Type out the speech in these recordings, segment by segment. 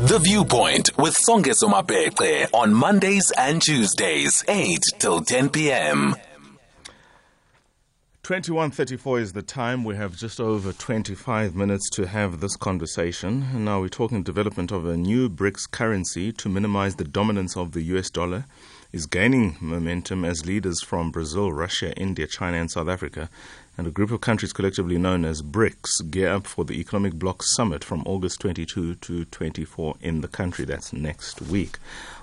The Viewpoint with Songezo Mapete on Mondays and Tuesdays, 8 till 10 p.m. 2134 is the time. We have just over 25 minutes to have this conversation. Now we're talking development of a new BRICS currency to minimize the dominance of the US dollar is gaining momentum as leaders from Brazil, Russia, India, China, and South Africa, and a group of countries collectively known as BRICS, gear up for the Economic Bloc Summit from August 22 to 24 in the country. That's next week.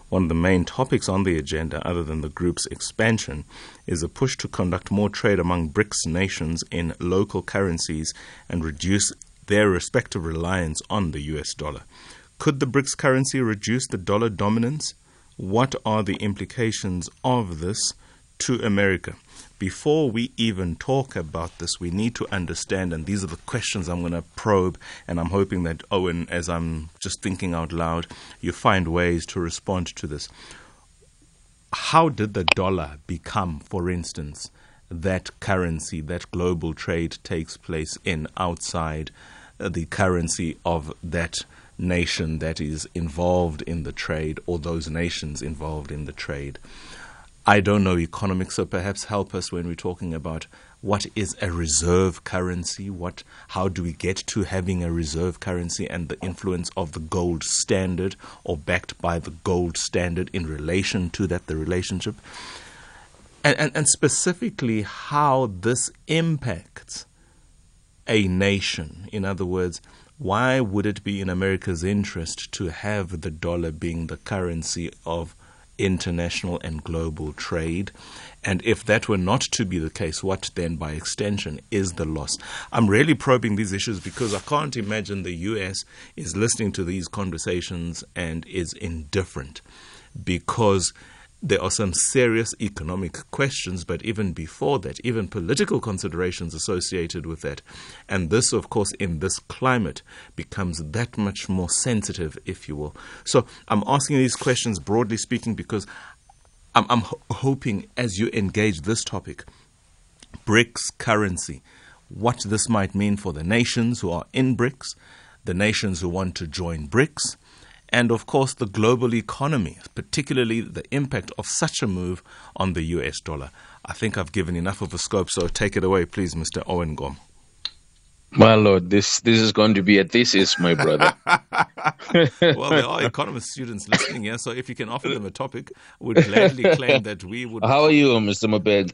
One of the main topics on the agenda, other than the group's expansion, is a push to conduct more trade among BRICS nations in local currencies and reduce their respective reliance on the US dollar. Could the BRICS currency reduce the dollar dominance? what are the implications of this to America? Before we even talk about this, we need to understand, and these are the questions I'm going to probe, and I'm hoping that, Owen, as I'm just thinking out loud, you find ways to respond to this. How did the dollar become, for instance, that currency that global trade takes place in outside uh, the currency of that nation that is involved in the trade or those nations involved in the trade. I don't know economics, so perhaps help us when we're talking about what is a reserve currency, what how do we get to having a reserve currency and the influence of the gold standard or backed by the gold standard in relation to that, the relationship. And, and, and specifically how this impacts a nation. In other words, why would it be in America's interest to have the dollar being the currency of international and global trade? And if that were not to be the case, what then, by extension, is the loss? I'm really probing these issues because I can't imagine the US is listening to these conversations and is indifferent because there are some serious economic questions, but even before that, even political considerations associated with that. And this, of course, in this climate becomes that much more sensitive, if you will. So I'm asking these questions broadly speaking because I'm, I'm ho- hoping as you engage this topic, BRICS currency, what this might mean for the nations who are in BRICS, the nations who want to join BRICS and of course the global economy, particularly the impact of such a move on the US dollar. I think I've given enough of a scope, so take it away, please, Mr. Owen Nkomo. My lord, this this is going to be a thesis, my brother. well, there are economist students listening here, so if you can offer them a topic, would gladly claim that we would. How are you, Mr. Mabed?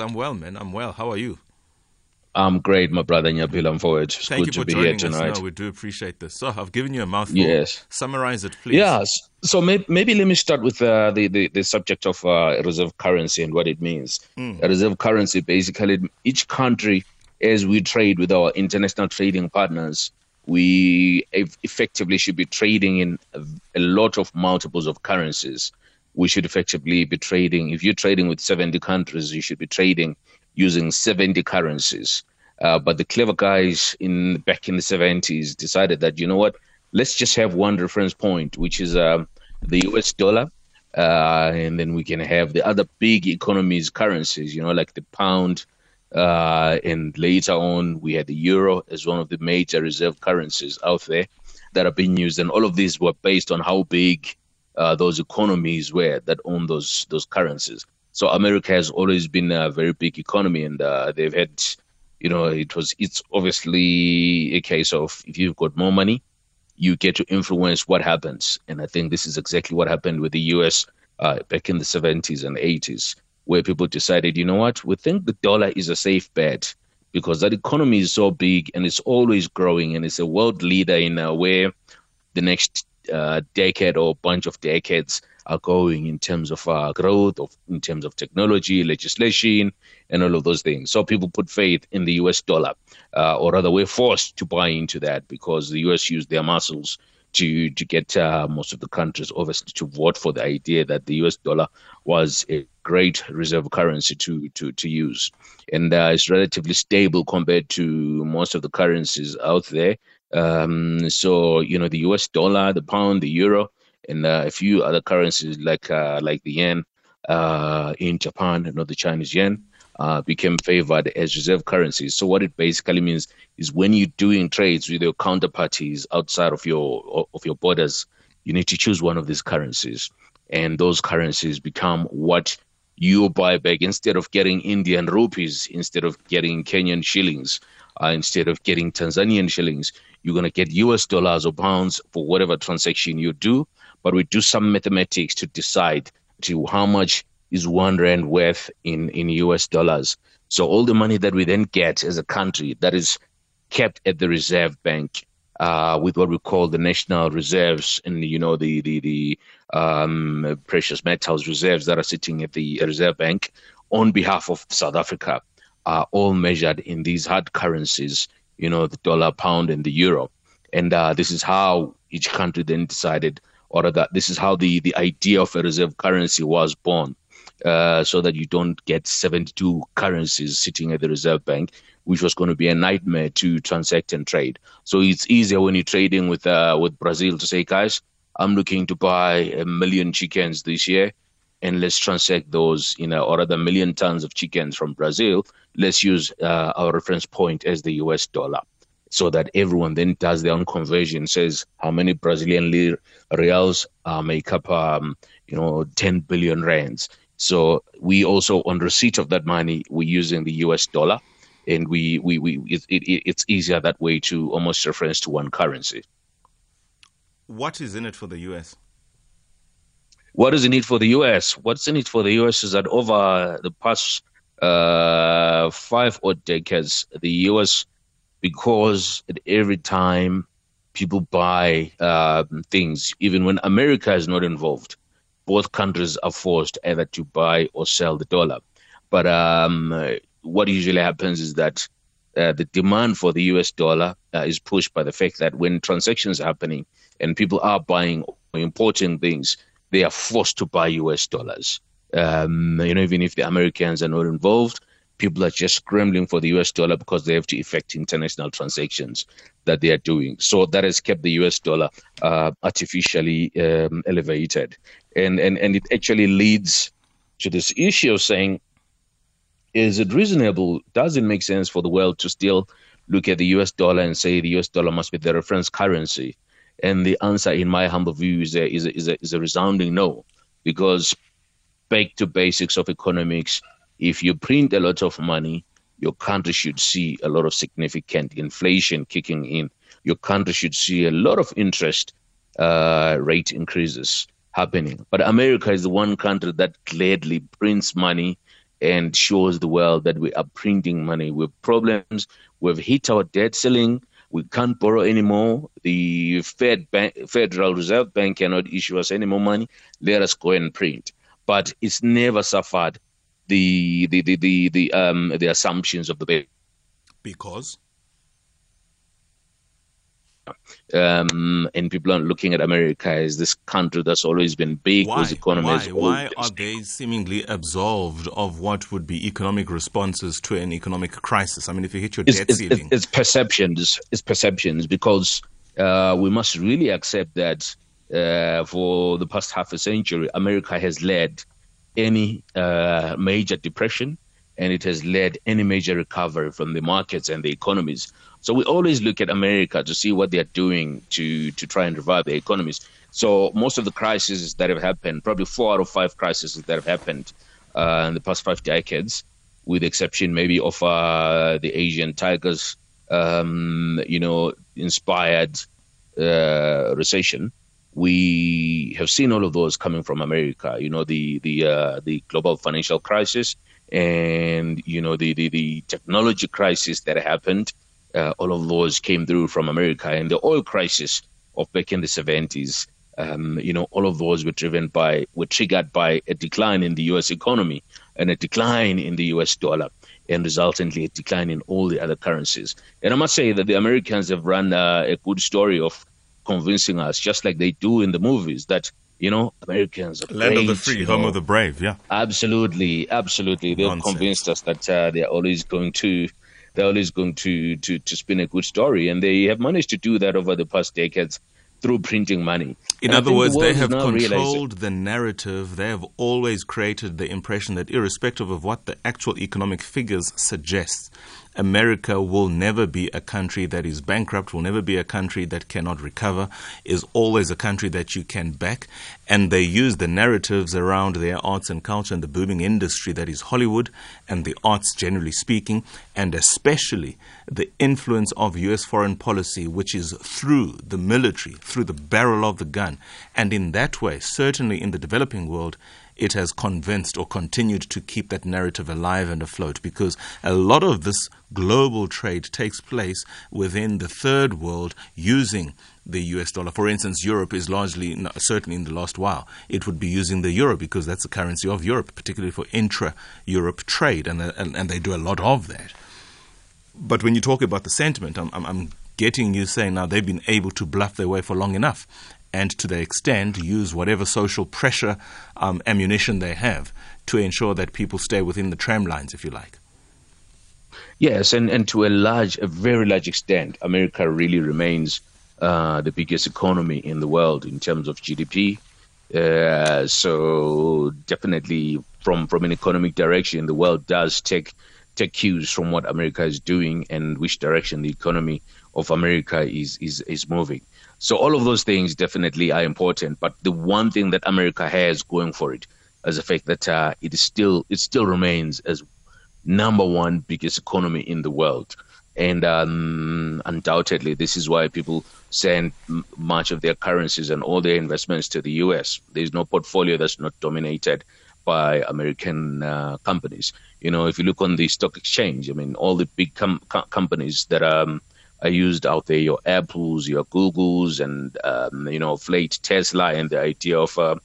I'm well, man. I'm well. How are you? I'm great, my brother Nyapil. forward. It's Thank good you to be here tonight. Us. No, we do appreciate this. So I've given you a mouthful. Yes. Summarize it, please. Yes. So maybe, maybe let me start with uh, the, the, the subject of uh, reserve currency and what it means. Mm. A reserve currency, basically, each country, as we trade with our international trading partners, we effectively should be trading in a, a lot of multiples of currencies. We should effectively be trading. If you're trading with 70 countries, you should be trading using 70 currencies. Uh, but the clever guys in back in the 70s decided that, you know what, let's just have one reference point, which is uh, the US dollar. Uh, and then we can have the other big economies currencies, you know, like the pound. Uh, and later on, we had the euro as one of the major reserve currencies out there that are being used. And all of these were based on how big uh, those economies were that own those those currencies. So America has always been a very big economy, and uh, they've had, you know, it was it's obviously a case of if you've got more money, you get to influence what happens, and I think this is exactly what happened with the U.S. Uh, back in the 70s and 80s, where people decided, you know what, we think the dollar is a safe bet because that economy is so big and it's always growing, and it's a world leader in a way the next uh, decade or bunch of decades are going in terms of uh, growth, of, in terms of technology, legislation, and all of those things. So people put faith in the US dollar, uh, or rather, we're forced to buy into that because the US used their muscles to to get uh, most of the countries obviously to vote for the idea that the US dollar was a great reserve currency to to to use, and uh, it's relatively stable compared to most of the currencies out there. Um, so you know the US dollar, the pound, the euro, and uh, a few other currencies like uh, like the yen uh, in Japan, know the Chinese yen, uh, became favored as reserve currencies. So what it basically means is when you're doing trades with your counterparties outside of your of your borders, you need to choose one of these currencies, and those currencies become what you buy back instead of getting Indian rupees, instead of getting Kenyan shillings, uh, instead of getting Tanzanian shillings. You're to get US dollars or pounds for whatever transaction you do. But we do some mathematics to decide to how much is one rand worth in, in US dollars. So all the money that we then get as a country that is kept at the reserve bank uh, with what we call the national reserves and you know the the the um, precious metals reserves that are sitting at the reserve bank on behalf of South Africa are all measured in these hard currencies, you know, the dollar, pound, and the euro. And uh, this is how each country then decided, or that this is how the the idea of a reserve currency was born. Uh, so that you don't get 72 currencies sitting at the reserve bank, which was going to be a nightmare to transact and trade. So it's easier when you're trading with uh, with Brazil to say, guys, I'm looking to buy a million chickens this year, and let's transact those, you know, or rather, million tons of chickens from Brazil. Let's use uh, our reference point as the US dollar so that everyone then does their own conversion, says how many Brazilian reals uh, make up, um, you know, 10 billion rands. So we also, on receipt of that money, we're using the US dollar, and we we we it, it, it's easier that way to almost reference to one currency. What is in it for the US? What is in it for the US? What's in it for the US is that over the past uh, five odd decades, the US, because at every time people buy uh, things, even when America is not involved, both countries are forced either to buy or sell the dollar. But um, what usually happens is that uh, the demand for the US dollar uh, is pushed by the fact that when transactions are happening and people are buying or importing things, they are forced to buy US dollars. Um, you know, even if the Americans are not involved, people are just scrambling for the US dollar because they have to effect international transactions that they are doing. So that has kept the US dollar uh, artificially um, elevated. And, and, and it actually leads to this issue of saying, is it reasonable? Does it make sense for the world to still look at the US dollar and say the US dollar must be the reference currency? And the answer, in my humble view, is a, is a, is a, is a resounding no, because back to basics of economics, if you print a lot of money, your country should see a lot of significant inflation kicking in. Your country should see a lot of interest uh, rate increases happening. But America is the one country that gladly prints money and shows the world that we are printing money. We have problems. We've hit our debt ceiling. We can't borrow anymore. The Fed Bank, Federal Reserve Bank cannot issue us any more money. Let us go and print. But it's never suffered the the the the, the um the assumptions of the bank. Because um, and people aren't looking at America as this country that's always been big, why? whose economy why? is Why are they seemingly absolved of what would be economic responses to an economic crisis? I mean, if you hit your it's, debt it's, ceiling, it's, it's perceptions. It's perceptions because uh, we must really accept that uh, for the past half a century, America has led any uh, major depression and it has led any major recovery from the markets and the economies. So we always look at America to see what they're doing to to try and revive their economies. So most of the crises that have happened, probably four out of five crises that have happened uh, in the past five decades, with the exception maybe of uh, the Asian tigers, um, you know, inspired uh, recession. We have seen all of those coming from America. You know, the the uh, the global financial crisis and you know the the, the technology crisis that happened uh, all of those came through from America, and the oil crisis of back in the 70s. Um, you know, all of those were driven by, were triggered by a decline in the U.S. economy and a decline in the U.S. dollar, and resultantly a decline in all the other currencies. And I must say that the Americans have run uh, a good story of convincing us, just like they do in the movies, that you know, Americans are land great, of the free, home know. of the brave. Yeah, Absolutely, absolutely. They've Nonsense. convinced us that uh, they're always going to they're always going to, to to spin a good story, and they have managed to do that over the past decades. through printing money. In and other words, the they have controlled the narrative. They have always created the impression that, irrespective of what the actual economic figures suggest, America will never be a country that is bankrupt, will never be a country that cannot recover, is always a country that you can back. And they use the narratives around their arts and culture and the booming industry that is Hollywood and the arts generally speaking, and especially the influence of US foreign policy, which is through the military, through the barrel of the gun. And in that way, certainly in the developing world, it has convinced or continued to keep that narrative alive and afloat because a lot of this global trade takes place within the third world using the US dollar. For instance, Europe is largely, certainly in the last while, it would be using the euro because that's the currency of Europe, particularly for intra Europe trade, and, and, and, they do a lot of that. But when you talk about the sentiment, I'm, I'm, I'm getting you saying now they've been able to bluff their way for long enough and to the extent use whatever social pressure um, ammunition they have to ensure that people stay within the tram lines, if you like. Yes, and, and to a large, a very large extent, America really remains uh, the biggest economy in the world in terms of GDP. Uh, so definitely, from from an economic direction, the world does take take cues from what America is doing and which direction the economy of America is is is moving. So all of those things definitely are important. But the one thing that America has going for it is the fact that uh, it is still it still remains as number one biggest economy in the world. And um, undoubtedly, this is why people send m- much of their currencies and all their investments to the U.S. There's no portfolio that's not dominated by American uh, companies. You know, if you look on the stock exchange, I mean, all the big com- co- companies that um, are used out there, your Apples, your Googles, and um, you know, Fleet, Tesla, and the idea of a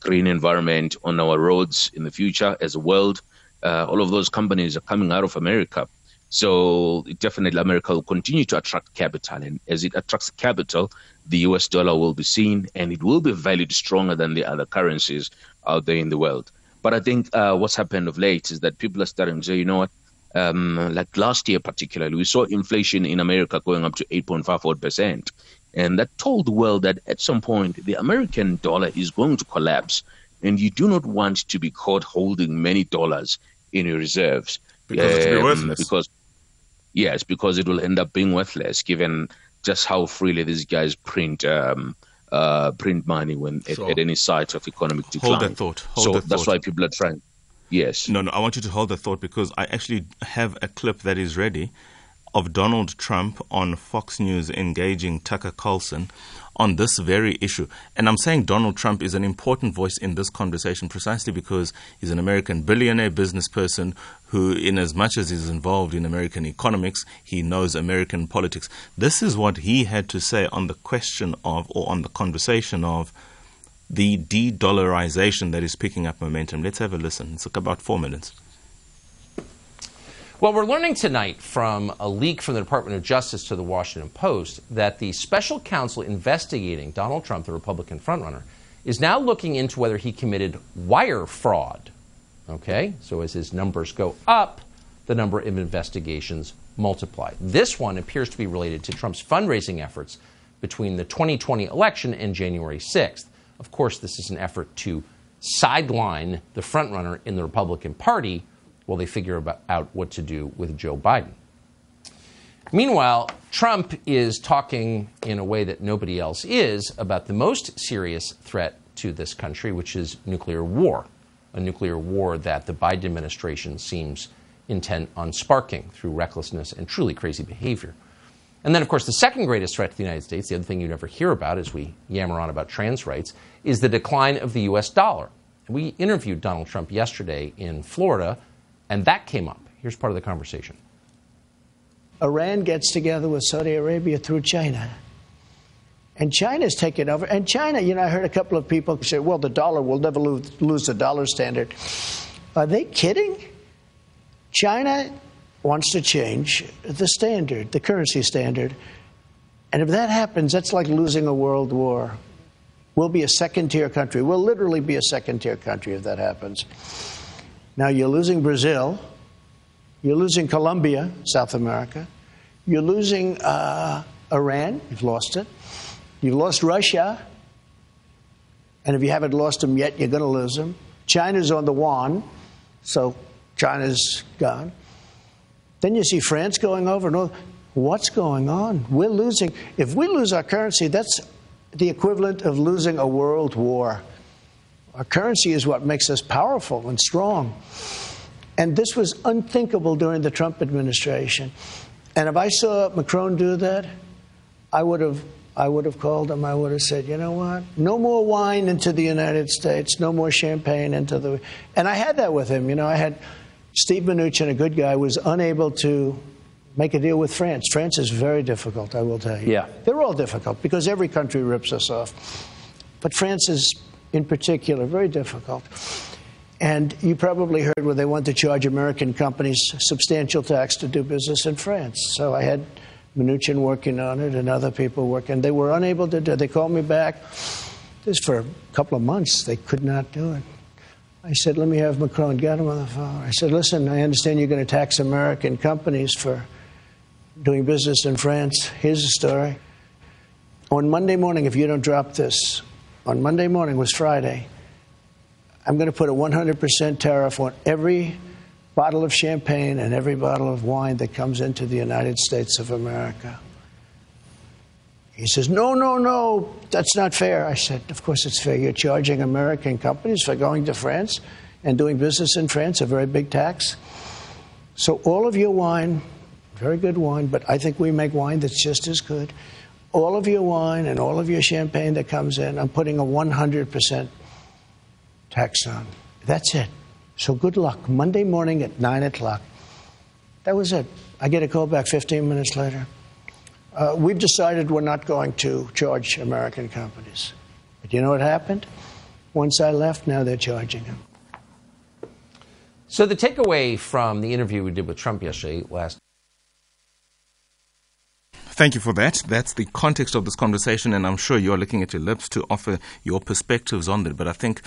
green environment on our roads in the future as a world. Uh, all of those companies are coming out of America. So definitely, America will continue to attract capital, and as it attracts capital, the U.S. dollar will be seen, and it will be valued stronger than the other currencies out there in the world. But I think uh, what's happened of late is that people are starting to say, you know what, um, like last year particularly, we saw inflation in America going up to 8.54%. And that told the world that at some point the American dollar is going to collapse. And you do not want to be caught holding many dollars in your reserves. Because um, worthless. Because, yes, because it will end up being worthless given just how freely these guys print um, uh, print money when at, at, any site of economic decline. Hold that thought. Hold so that that's thought. why people are trying. Yes. No, no, I want you to hold the thought because I actually have a clip that is ready of Donald Trump on Fox News engaging Tucker Carlson on this very issue. And I'm saying Donald Trump is an important voice in this conversation precisely because he's an American billionaire business person who, in as much as he's involved in American economics, he knows American politics. This is what he had to say on the question of, or on the conversation of, the de dollarization that is picking up momentum. Let's have a listen. It's about four minutes. Well, we're learning tonight from a leak from the Department of Justice to the Washington Post that the special counsel investigating Donald Trump, the Republican frontrunner, is now looking into whether he committed wire fraud. Okay? So as his numbers go up, the number of investigations multiply. This one appears to be related to Trump's fundraising efforts between the 2020 election and January 6th. Of course, this is an effort to sideline the frontrunner in the Republican Party while they figure about, out what to do with Joe Biden. Meanwhile, Trump is talking in a way that nobody else is about the most serious threat to this country, which is nuclear war. A nuclear war that the Biden administration seems intent on sparking through recklessness and truly crazy behavior. And then, of course, the second greatest threat to the United States, the other thing you never hear about as we yammer on about trans rights, is the decline of the US dollar. We interviewed Donald Trump yesterday in Florida, and that came up. Here's part of the conversation. Iran gets together with Saudi Arabia through China. And China's taken over. And China, you know, I heard a couple of people say, well, the dollar will never lose, lose the dollar standard. Are they kidding? China wants to change the standard, the currency standard. And if that happens, that's like losing a world war. We'll be a second tier country. We'll literally be a second tier country if that happens. Now, you're losing Brazil. You're losing Colombia, South America. You're losing uh, Iran. You've lost it. You've lost Russia, and if you haven't lost them yet, you're going to lose them. China's on the yuan, so China's gone. Then you see France going over. No, what's going on? We're losing. If we lose our currency, that's the equivalent of losing a world war. Our currency is what makes us powerful and strong. And this was unthinkable during the Trump administration. And if I saw Macron do that, I would have I would have called him. I would have said, you know what? No more wine into the United States. No more champagne into the. And I had that with him. You know, I had Steve Mnuchin, a good guy, was unable to make a deal with France. France is very difficult, I will tell you. Yeah. They're all difficult because every country rips us off. But France is, in particular, very difficult. And you probably heard where they want to charge American companies substantial tax to do business in France. So I had Mnuchin working on it and other people working. They were unable to do it. They called me back. This for a couple of months. They could not do it. I said, let me have Macron get him on the phone. I said, listen, I understand you're going to tax American companies for doing business in France. Here's the story. On Monday morning, if you don't drop this, on Monday morning was Friday, I'm going to put a 100% tariff on every bottle of champagne and every bottle of wine that comes into the United States of America. He says, No, no, no, that's not fair. I said, Of course it's fair. You're charging American companies for going to France and doing business in France, a very big tax. So all of your wine, very good wine, but I think we make wine that's just as good. All of your wine and all of your champagne that comes in, I'm putting a 100% tax on. That's it. So good luck. Monday morning at 9 o'clock. That was it. I get a call back 15 minutes later. Uh, we've decided we're not going to charge American companies. But you know what happened? Once I left, now they're charging them. So the takeaway from the interview we did with Trump yesterday, last Thank you for that. That's the context of this conversation, and I'm sure you're looking at your lips to offer your perspectives on that. But I think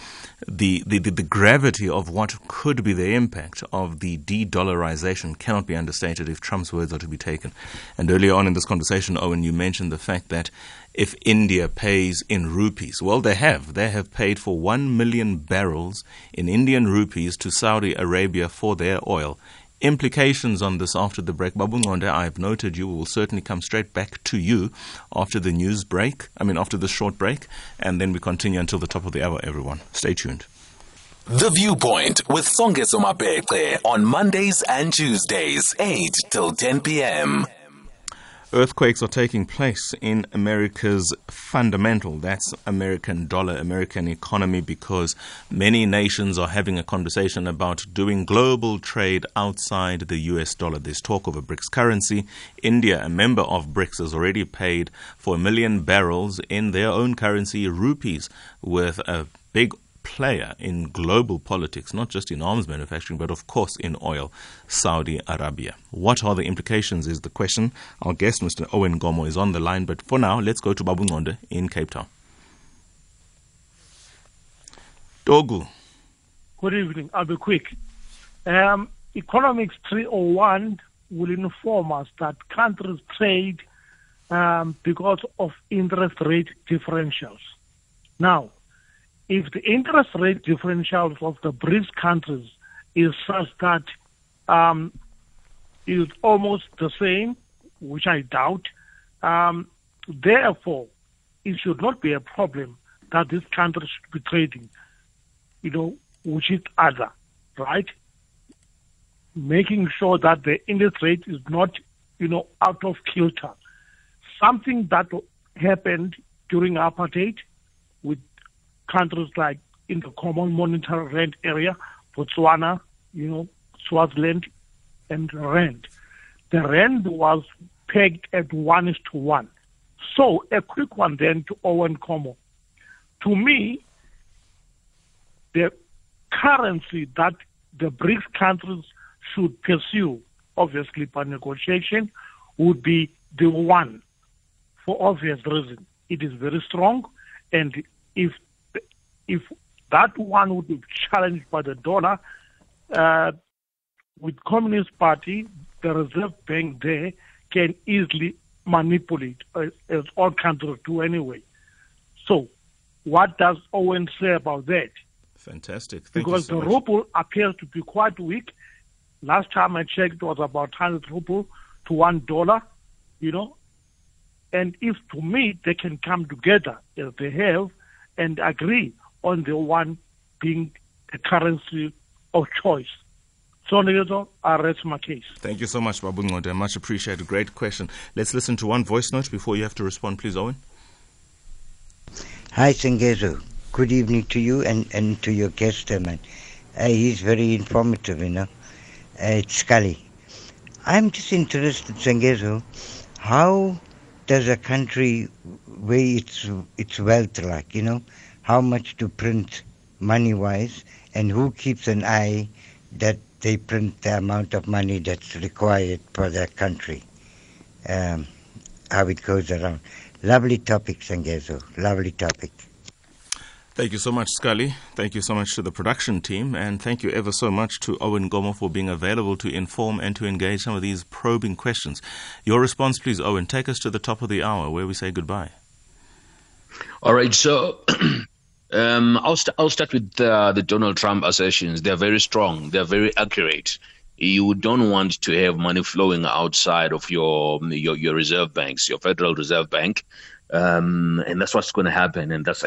the, the, the, the gravity of what could be the impact of the de dollarization cannot be understated if Trump's words are to be taken. And earlier on in this conversation, Owen, you mentioned the fact that if India pays in rupees. Well, they have. They have paid for 1 million barrels in Indian rupees to Saudi Arabia for their oil implications on this after the break. Babu Ngonde, I've noted you will certainly come straight back to you after the news break, I mean, after the short break, and then we continue until the top of the hour, everyone. Stay tuned. The Viewpoint with Songezo Mabece on Mondays and Tuesdays, 8 till 10 p.m. Earthquakes are taking place in America's fundamental, that's American dollar, American economy, because many nations are having a conversation about doing global trade outside the US dollar. There's talk of a BRICS currency. India, a member of BRICS, has already paid for a million barrels in their own currency, rupees, with a big player in global politics, not just in arms manufacturing, but of course in oil, Saudi Arabia. What are the implications is the question. Our guest, Mr. Owen Nkomo, is on the line, but for now, let's go to Babu Ngonde in Cape Town. Dogu. Good evening. I'll be quick. Um, Economics 301 will inform us that countries trade um, because of interest rate differentials. Now, if the interest rate differentials of the BRICS countries is such that um, is almost the same, which I doubt, um, therefore, it should not be a problem that these countries should be trading, you know, with each other, right? Making sure that the interest rate is not, you know, out of kilter. Something that happened during apartheid with countries like in the common monetary rand area, Botswana, you know, Swaziland, and rand. The rand was pegged at one is to one. So a quick one then to Owen Nkomo. To me, the currency that the BRICS countries should pursue, obviously by negotiation, would be the one for obvious reason. It is very strong, and if if that one would be challenged by the dollar, uh, with Communist Party, the Reserve Bank there can easily manipulate, uh, as all countries do anyway. So, what does Owen say about that? Fantastic. Thank because so the much. ruble appears to be quite weak. Last time I checked, it was about 100 ruble to one dollar, you know. And if to me they can come together as they have and agree on the one being the currency of choice. So, I rest my case. Thank you so much, Babu Ngonde. Much appreciated. Great question. Let's listen to one voice note before you have to respond, please, Owen. Hi, Sengezo. Good evening to you and, and to your guest, uh, man. Uh, he's very informative, you know. Uh, it's Scully. I'm just interested, Sengezo, how does a country weigh its, its wealth like, you know? How much to print money-wise and who keeps an eye that they print the amount of money that's required for their country? Um, how it goes around. Lovely topic, Sengezo. Lovely topic. Thank you so much, Scully. Thank you so much to the production team. And thank you ever so much to Owen Nkomo for being available to inform and to engage some of these probing questions. Your response, please, Owen. Take us to the top of the hour where we say goodbye. All right. So. Um, I'll, st- I'll start with uh, the Donald Trump assertions. They're very strong. They're very accurate. You don't want to have money flowing outside of your your, your reserve banks, your Federal Reserve Bank, um, and that's what's going to happen. And that's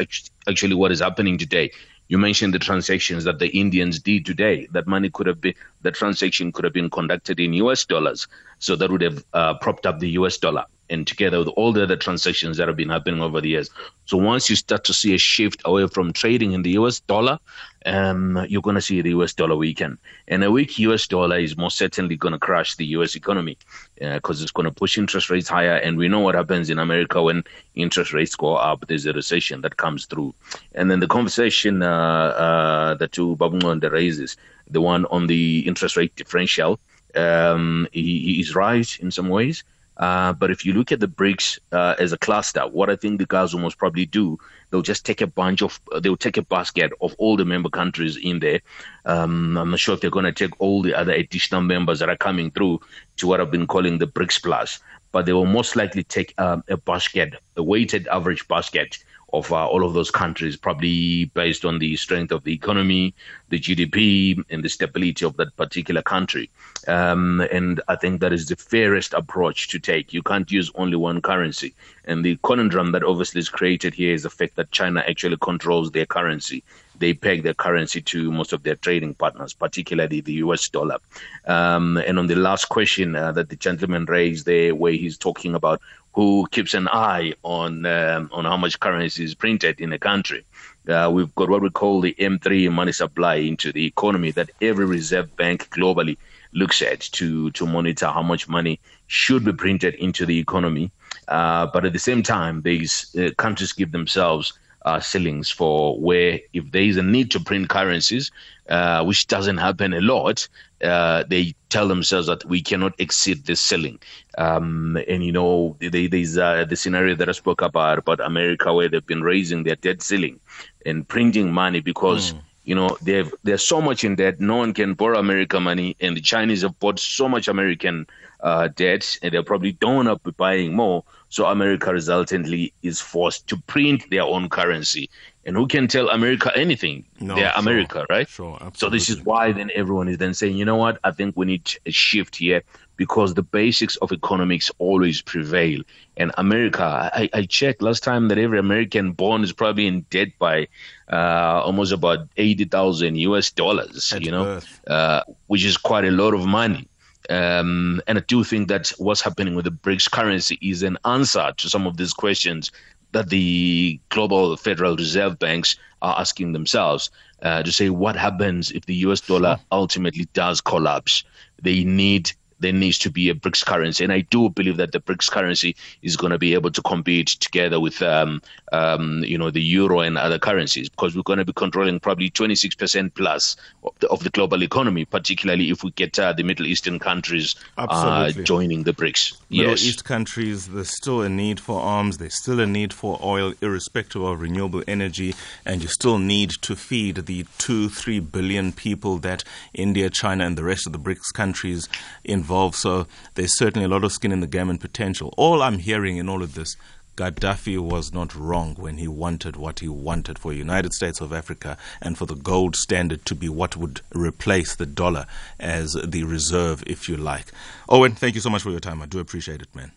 actually what is happening today. You mentioned the transactions that the Indians did today. That money could have been, the transaction could have been conducted in US dollars. So that would have uh, propped up the US dollar and together with all the other transactions that have been happening over the years. So once you start to see a shift away from trading in the US dollar, um, you're going to see the US dollar weaken. And a weak US dollar is most certainly going to crash the US economy because uh, it's going to push interest rates higher. And we know what happens in America when interest rates go up, there's a recession that comes through. And then the conversation uh, uh, that you Babungonde raises, the one on the interest rate differential, um, he, he is right in some ways. Uh, but if you look at the BRICS uh, as a cluster, what I think the guys will most probably do, they'll just take a bunch of, they'll take a basket of all the member countries in there. Um, I'm not sure if they're going to take all the other additional members that are coming through to what I've been calling the BRICS Plus, but they will most likely take um, a basket, a weighted average basket of uh, all of those countries, probably based on the strength of the economy, the GDP, and the stability of that particular country. Um, and I think that is the fairest approach to take. You can't use only one currency. And the conundrum that obviously is created here is the fact that China actually controls their currency. They peg their currency to most of their trading partners, particularly the US dollar. Um, and on the last question uh, that the gentleman raised there, where he's talking about who keeps an eye on um, on how much currency is printed in a country. Uh, we've got what we call the M3 money supply into the economy that every reserve bank globally looks at to to monitor how much money should be printed into the economy. Uh, but at the same time, these uh, countries give themselves uh, ceilings for where if there is a need to print currencies, uh, which doesn't happen a lot, uh, they tell themselves that we cannot exceed this ceiling. Um, and you know, there's uh, the scenario that I spoke about about America, where they've been raising their debt ceiling and printing money because. Mm. You know, they've there's so much in debt. No one can borrow America money, and the Chinese have bought so much American uh, debt, and they probably don't want to be buying more. So America resultantly is forced to print their own currency. And who can tell America anything? No, They're sure, America, right? Sure, absolutely. So this is why then everyone is then saying, you know what? I think we need a shift here because the basics of economics always prevail. And America, I, I checked last time that every American born is probably in debt by uh, almost about eighty thousand US dollars. At you know, uh, which is quite a lot of money. Um, and I do think that what's happening with the BRICS currency is an answer to some of these questions that the global Federal Reserve banks are asking themselves uh, to say what happens if the US dollar ultimately does collapse. They need there needs to be a BRICS currency, and I do believe that the BRICS currency is going to be able to compete together with, um, um, you know, the euro and other currencies because we're going to be controlling probably 26% plus of the, of the global economy, particularly if we get uh, the Middle Eastern countries uh, joining the BRICS. Middle yes. East countries, there's still a need for arms, there's still a need for oil, irrespective of renewable energy, and you still need to feed the two, three billion people that India, China, and the rest of the BRICS countries involve involved, so there's certainly a lot of skin in the game and potential. All I'm hearing in all of this Gaddafi was not wrong when he wanted what he wanted for United States of Africa and for the gold standard to be what would replace the dollar as the reserve, if you like. Owen, thank you so much for your time. I do appreciate it, man.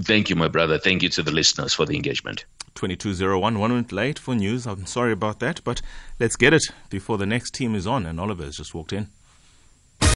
Thank you, my brother. Thank you to the listeners for the engagement. 2201, one minute late for news. I'm sorry about that, but let's get it before the next team is on. And Oliver has just walked in.